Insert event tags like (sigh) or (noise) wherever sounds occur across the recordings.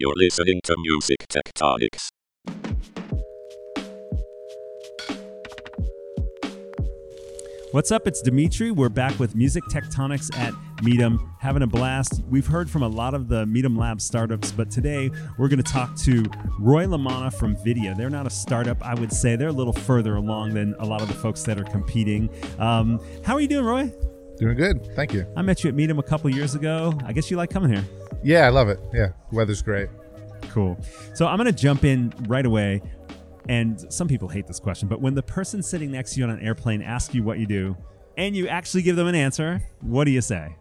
You're listening to Music Tectonics. What's up? It's Dmitri. We're back with Music Tectonics at Midem, having a blast. We've heard from a lot of the Midemlab startups, but today we're going to talk to Roy LaManna from Vydia. They're not a startup, I would say. They're a little further along than a lot of the folks that are competing. Um, how are you doing, Roy? Doing good. Thank you. I met you at Midem a couple years ago. I guess you like coming here. Yeah, I love it. Yeah, weather's great. Cool. So I'm going to jump in right away. And some people hate this question, but when the person sitting next to you on an airplane asks you what you do, and you actually give them an answer, what do you say?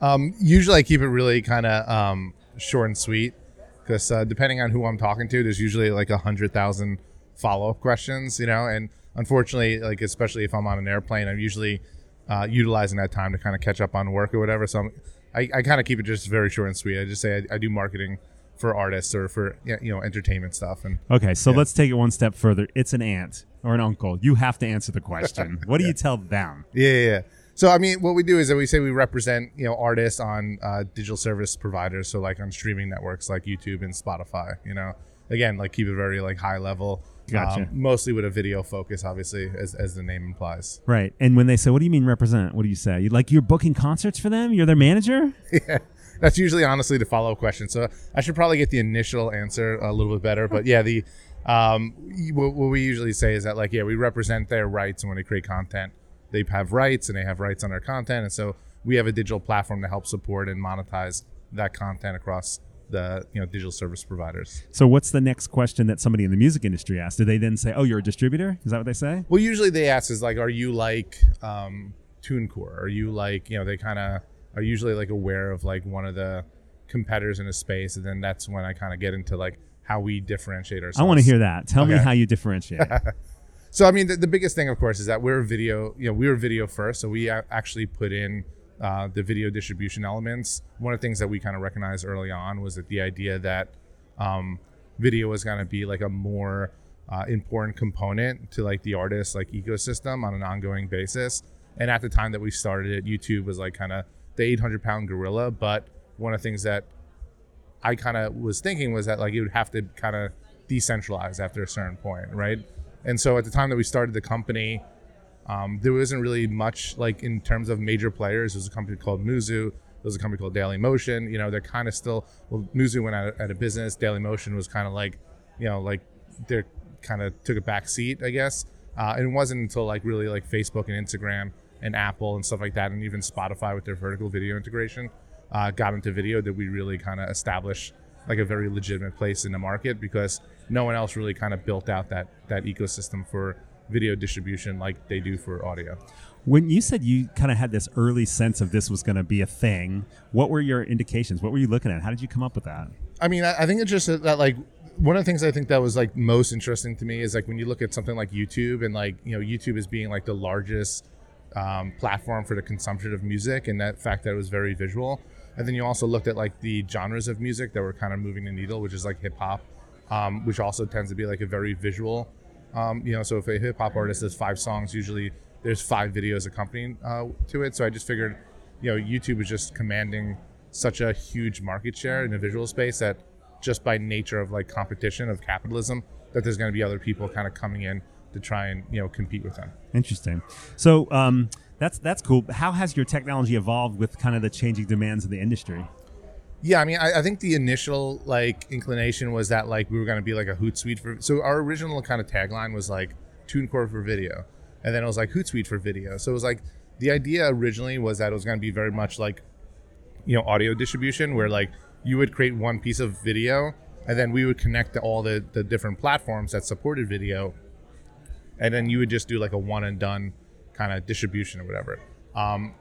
Um, usually I keep it really kind of um, short and sweet because uh, depending on who I'm talking to, there's usually like a hundred thousand follow up questions, you know. And unfortunately, like especially if I'm on an airplane, I'm usually uh, utilizing that time to kind of catch up on work or whatever. So I'm, I, I kind of keep it just very short and sweet. I just say I, I do marketing for artists or for you know entertainment stuff. And Okay, so Yeah. let's take it one step further. It's an aunt or an uncle. You have to answer the question. (laughs) What do you tell them? Yeah, yeah, yeah. So I mean, what we do is that we say we represent you know artists on uh, digital service providers, so like on streaming networks like YouTube and Spotify. You know, again, like keep it very like high level. Gotcha. Um, mostly with a video focus, obviously, as, as the name implies. Right. And when they say, "What do you mean represent?" What do you say? You like you're booking concerts for them? You're their manager? (laughs) yeah, that's usually honestly the follow up question. So I should probably get the initial answer a little bit better. But yeah, the um, what, what we usually say is that like yeah, we represent their rights, and when they create content, they have rights, and they have rights on their content, and so we have a digital platform to help support and monetize that content across the you know digital service providers. So what's the next question that somebody in the music industry asks? Do they then say, "Oh, you're a distributor"? Is that what they say? Well, usually they ask is like, are you like um, TuneCore? Are you like you know they kind of are usually like aware of like one of the competitors in a space, and then that's when I kind of get into like how we differentiate ourselves. I want to hear that. Tell me how you differentiate. (laughs) So I mean, the, the biggest thing, of course, is that we're video. You know, we were video first, so we actually put in uh, the video distribution elements. One of the things that we kind of recognized early on was that the idea that um, video was going to be like a more uh, important component to like the artist like ecosystem on an ongoing basis. And at the time that we started it, YouTube was like kind of the 800 pound gorilla. But one of the things that I kind of was thinking was that like it would have to kind of decentralize after a certain point, right? And so at the time that we started the company, um, there wasn't really much like in terms of major players. There was a company called Muzu. There was a company called Daily Motion. You know, they're kind of still. Well, Muzu went out out of business. Daily Motion was kind of like, you know, like they're kind of took a back seat, I guess. Uh, and it wasn't until like really like Facebook and Instagram and Apple and stuff like that, and even Spotify with their vertical video integration, uh, got into video that we really kind of established like a very legitimate place in the market because no one else really kind of built out that that ecosystem for video distribution like they do for audio. when you said you kind of had this early sense of this was going to be a thing, what were your indications? What were you looking at? How did you come up with that? I mean, I, I think it's just that, that, like one of the things I think that was like most interesting to me is like when you look at something like YouTube and like you know YouTube as being like the largest um, platform for the consumption of music and that fact that it was very visual. And then you also looked at like the genres of music that were kind of moving the needle, which is like hip hop, um, which also tends to be like a very visual. Um, you know, so if a hip hop artist does five songs, usually there's five videos accompanying uh, to it. So I just figured, you know, YouTube was just commanding such a huge market share in the visual space that just by nature of like competition of capitalism, that there's going to be other people kind of coming in to try and you know compete with them. Interesting. So um, that's that's cool. How has your technology evolved with kind of the changing demands of the industry? Yeah, I mean, I, I think the initial like inclination was that like we were going to be like a Hootsuite for. So our original kind of tagline was like TuneCore for video, and then it was like Hootsuite for video. So it was like the idea originally was that it was going to be very much like you know audio distribution where like you would create one piece of video and then we would connect to all the, the different platforms that supported video and then you would just do like a one and done kind of distribution or whatever. Um,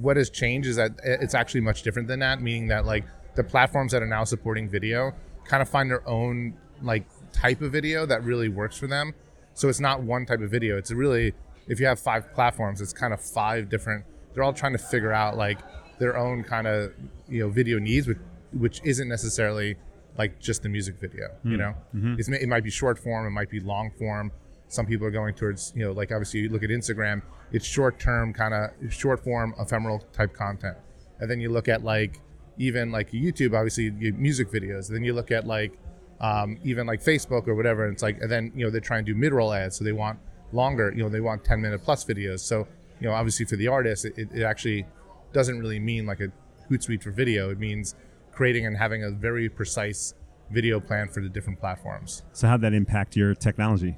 what has changed is that it's actually much different than that meaning that like the platforms that are now supporting video kind of find their own like type of video that really works for them. So it's not one type of video it's really if you have five platforms it's kind of five different they're all trying to figure out like their own kind of you know video needs which which isn't necessarily like just the music video you know? It's, it might be short form it might be long form some people are going towards you know like obviously you look at instagram it's short term kind of short form ephemeral type content and then you look at like even like YouTube, obviously music videos. Then you look at like um, even like Facebook or whatever. And it's like, and then you know they try and do mid-roll ads, so they want longer. You know, they want 10 minute plus videos. So you know, obviously for the artist, it, it actually doesn't really mean like a Hootsuite for video. It means creating and having a very precise video plan for the different platforms. So how'd that impact your technology?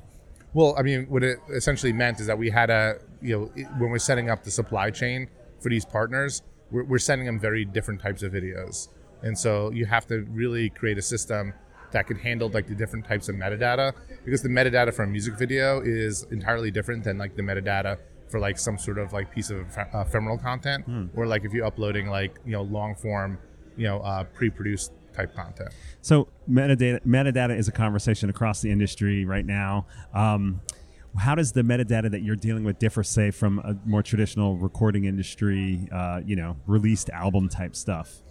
Well, I mean, what it essentially meant is that we had a, you know, when we're setting up the supply chain for these partners, we're, we're sending them very different types of videos. And so you have to really create a system that could handle like the different types of metadata because the metadata for a music video is entirely different than like the metadata for like some sort of like piece of uh, ephemeral content hmm. or like if you're uploading like you know long form you know uh, pre-produced type content. So metadata metadata is a conversation across the industry right now. Um, how does the metadata that you're dealing with differ say from a more traditional recording industry uh, you know released album type stuff?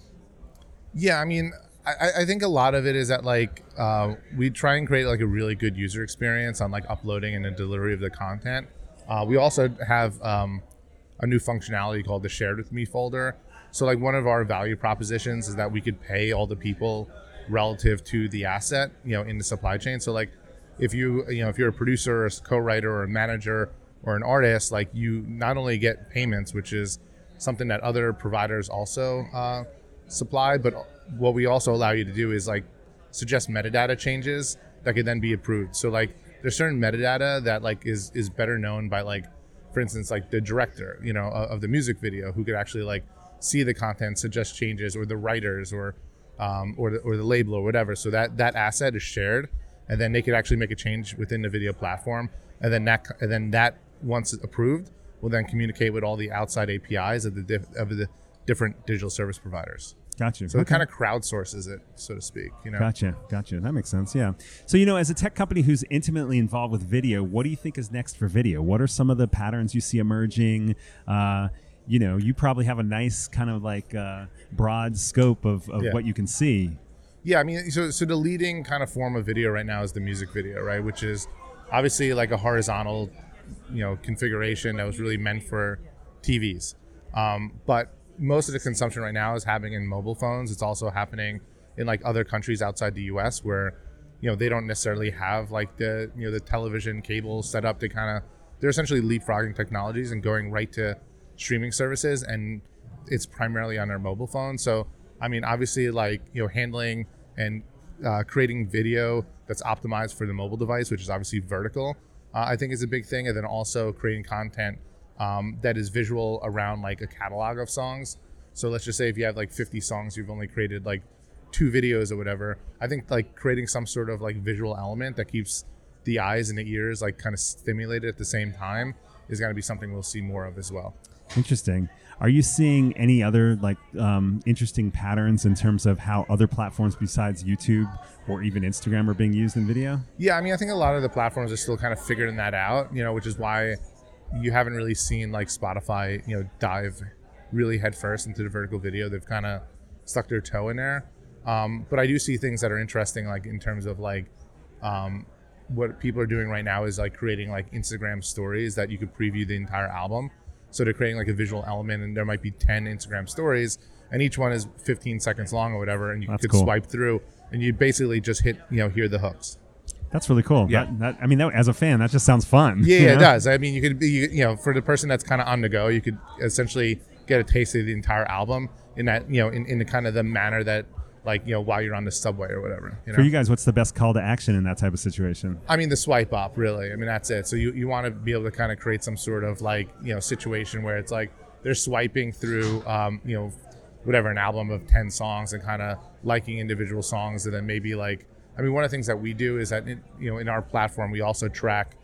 Yeah i mean I, I, think a lot of it is that like uh, we try and create like a really good user experience on like uploading and the delivery of the content. Uh, we also have um, a new functionality called the shared with me folder. So like one of our value propositions is that we could pay all the people relative to the asset, you know, in the supply chain. So like if you you know if you're a producer or a co-writer or a manager or an artist, like you not only get payments, which is something that other providers also uh, supply, but what we also allow you to do is like suggest metadata changes that could then be approved. So like there's certain metadata that like is is better known by like for instance like the director you know of the music video who could actually like see the content suggest changes or the writers or um, or the, or the label or whatever so that that asset is shared and then they could actually make a change within the video platform and then that and then that once approved will then communicate with all the outside apis of the diff, of the different digital service providers Gotcha. So okay. it kind of crowdsources it, so to speak. You know. Gotcha. Gotcha. That makes sense. Yeah. So you know, as a tech company who's intimately involved with video, what do you think is next for video? What are some of the patterns you see emerging? Uh, you know, you probably have a nice kind of like uh, broad scope of, of yeah. what you can see. Yeah, I mean, so so the leading kind of form of video right now is the music video, right? Which is obviously like a horizontal, you know, configuration that was really meant for TVs. Um, but most of the consumption right now is happening in mobile phones. It's also happening in like other countries outside the U.S. where you know they don't necessarily have like the you know the television cable set up to kind of they're essentially leapfrogging technologies and going right to streaming services and it's primarily on their mobile phone. So I mean, obviously, like you know, handling and uh, creating video that's optimized for the mobile device, which is obviously vertical, uh, I think is a big thing, and then also creating content um, that is visual around like a catalog of songs. So let's just say if you have like 50 songs, you've only created like two videos or whatever. I think like creating some sort of like visual element that keeps the eyes and the ears like kind of stimulated at the same time is going to be something we'll see more of as well. Interesting. Are you seeing any other like um, interesting patterns in terms of how other platforms besides YouTube or even Instagram are being used in video? Yeah, I mean, I think a lot of the platforms are still kind of figuring that out. You know, which is why you haven't really seen like Spotify, you know, dive really headfirst into the vertical video. They've kind of stuck their toe in there. Um, but I do see things that are interesting, like in terms of like um, what people are doing right now is like creating like Instagram stories that you could preview the entire album. So they're creating like a visual element, and there might be ten Instagram stories, and each one is 15 seconds long or whatever, and you That's could cool. swipe through, and you basically just hit, you know, hear the hooks. That's really cool. Yeah. That, that, I mean, that, as a fan, that just sounds fun. Yeah, yeah it does. I mean, you could be, you, you know, for the person that's kind of on the go, you could essentially get a taste of the entire album in that, you know, in, in the kind of the manner that, like, you know, while you're on the subway or whatever. You know? For you guys, what's the best call to action in that type of situation? I mean, the swipe up, really. I mean, that's it. So you, you want to be able to kind of create some sort of like, you know, situation where it's like they're swiping through, um, you know, whatever, an album of 10 songs and kind of liking individual songs and then maybe like, I mean, one of the things that we do is that you know in our platform we also track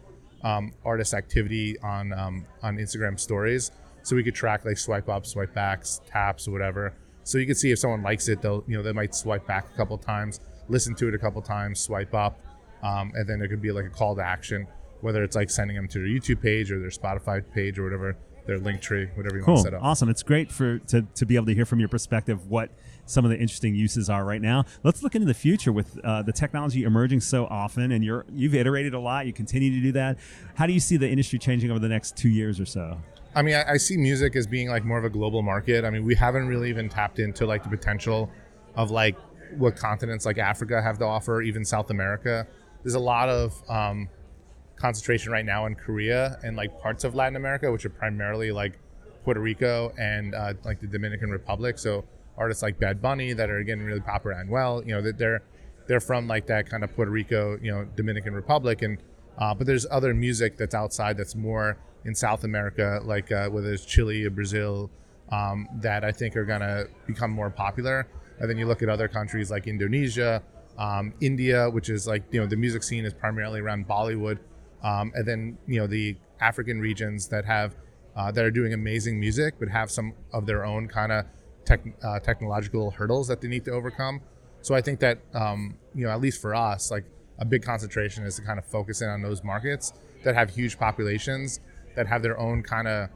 um, artist activity on um, on Instagram stories, so we could track like swipe up, swipe backs, taps, or whatever. So you can see if someone likes it, they'll you know they might swipe back a couple times, listen to it a couple times, swipe up, um, and then there could be like a call to action, whether it's like sending them to their YouTube page or their Spotify page or whatever their link tree, whatever you cool. want to set up. Awesome. It's great for to, to be able to hear from your perspective what some of the interesting uses are right now. Let's look into the future with uh, the technology emerging so often, and you're you've iterated a lot. You continue to do that. How do you see the industry changing over the next two years or so? I mean, I, I see music as being like more of a global market. I mean, we haven't really even tapped into like the potential of like what continents like Africa have to offer, even South America. There's a lot of um, concentration right now in Korea and like parts of Latin America, which are primarily like Puerto Rico and uh, like the Dominican Republic. So artists like Bad Bunny that are getting really popular and well, you know, that they're they're from like that kind of Puerto Rico, you know, Dominican Republic, and uh, but there's other music that's outside that's more in South America, like uh, whether it's Chile or Brazil, um, that I think are gonna become more popular. And then you look at other countries like Indonesia, um, India, which is like you know the music scene is primarily around Bollywood, um, and then you know the African regions that have uh, that are doing amazing music, but have some of their own kind of tech, uh, technological hurdles that they need to overcome. So I think that um, you know at least for us, like a big concentration is to kind of focus in on those markets that have huge populations that have their own kind of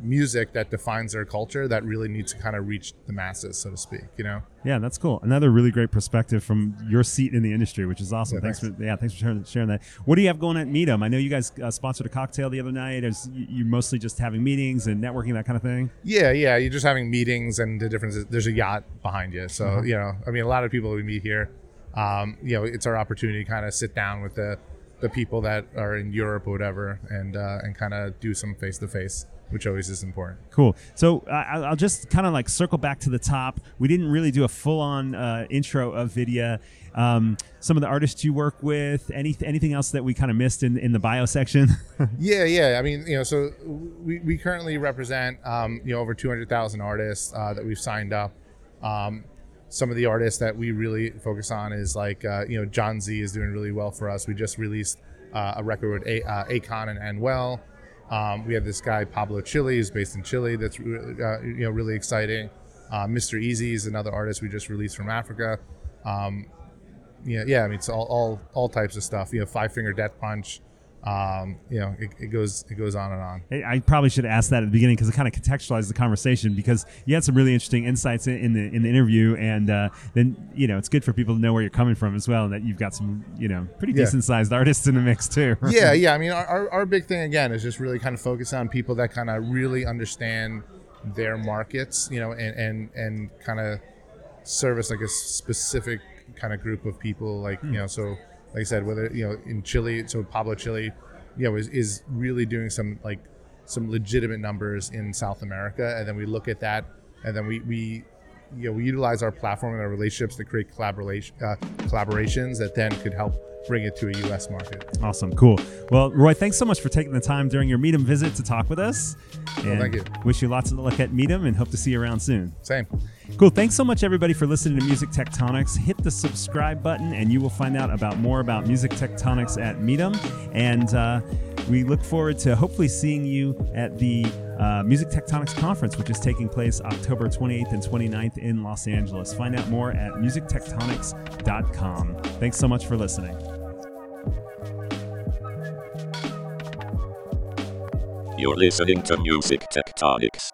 music that defines their culture that really needs to kind of reach the masses, so to speak. You know? Yeah, that's cool. Another really great perspective from your seat in the industry, which is awesome. Yeah, thanks. thanks. for yeah, thanks for sharing, sharing that. What do you have going at Midem? I know you guys uh, sponsored a cocktail the other night. Is you mostly just having meetings and networking that kind of thing? Yeah, yeah. You're just having meetings, and the difference is there's a yacht behind you. So Uh-huh. you know, I mean, a lot of people we meet here. Um, you know, it's our opportunity to kind of sit down with the the people that are in Europe or whatever, and uh, and kind of do some face to face, which always is important. Cool. So uh, I- I'll just kind of like circle back to the top. We didn't really do a full on uh, intro of Vydia. Um, some of the artists you work with. Any anything else that we kind of missed in in the bio section? (laughs) Yeah, yeah. I mean, you know, so we, we currently represent, um, you know, over 200,000 artists uh, that we've signed up. Um, some of the artists that we really focus on is like, uh, you know, John Z is doing really well for us. We just released uh, a record with a- uh, Akon and Anuel. Um, we have this guy Pablo Chill-E, who's based in Chile. That's uh, you know really exciting. Uh, Mr. Eazi is another artist we just released from Africa. Um, yeah, yeah. I mean, it's all, all all types of stuff. You know, Five Finger Death Punch. Um, you know, it, it goes it goes on and on. I probably should have asked that at the beginning because it kind of contextualized the conversation because you had some really interesting insights in, in the in the interview, and uh, then you know it's good for people to know where you're coming from as well, and that you've got some you know pretty Yeah. decent sized artists in the mix too. (laughs) yeah, yeah. I mean, our, our, our big thing again is just really kind of focus on people that kind of really understand their markets, you know, and and and kind of service like a specific kind of group of people, like you know, so like I said, whether you know in Chile, so Pablo Chill-E, you know, is is really doing some like some legitimate numbers in South America, and then we look at that, and then we we you know we utilize our platform and our relationships to create collaboration uh, collaborations that then could help bring it to a U.S. market. Awesome, cool. Well, Roy, thanks so much for taking the time during your Midem visit to talk with us. And thank you. Wish you lots of luck at Midem and hope to see you around soon. Same. Cool. Thanks so much, everybody, for listening to Music Tectonics. Hit the subscribe button, and you will find out about more about Music Tectonics at Meetum. And uh, we look forward to hopefully seeing you at the uh, Music Tectonics Conference, which is taking place October 28th and 29th in Los Angeles. Find out more at musictectonics.com. Thanks so much for listening. You're listening to Music Tectonics.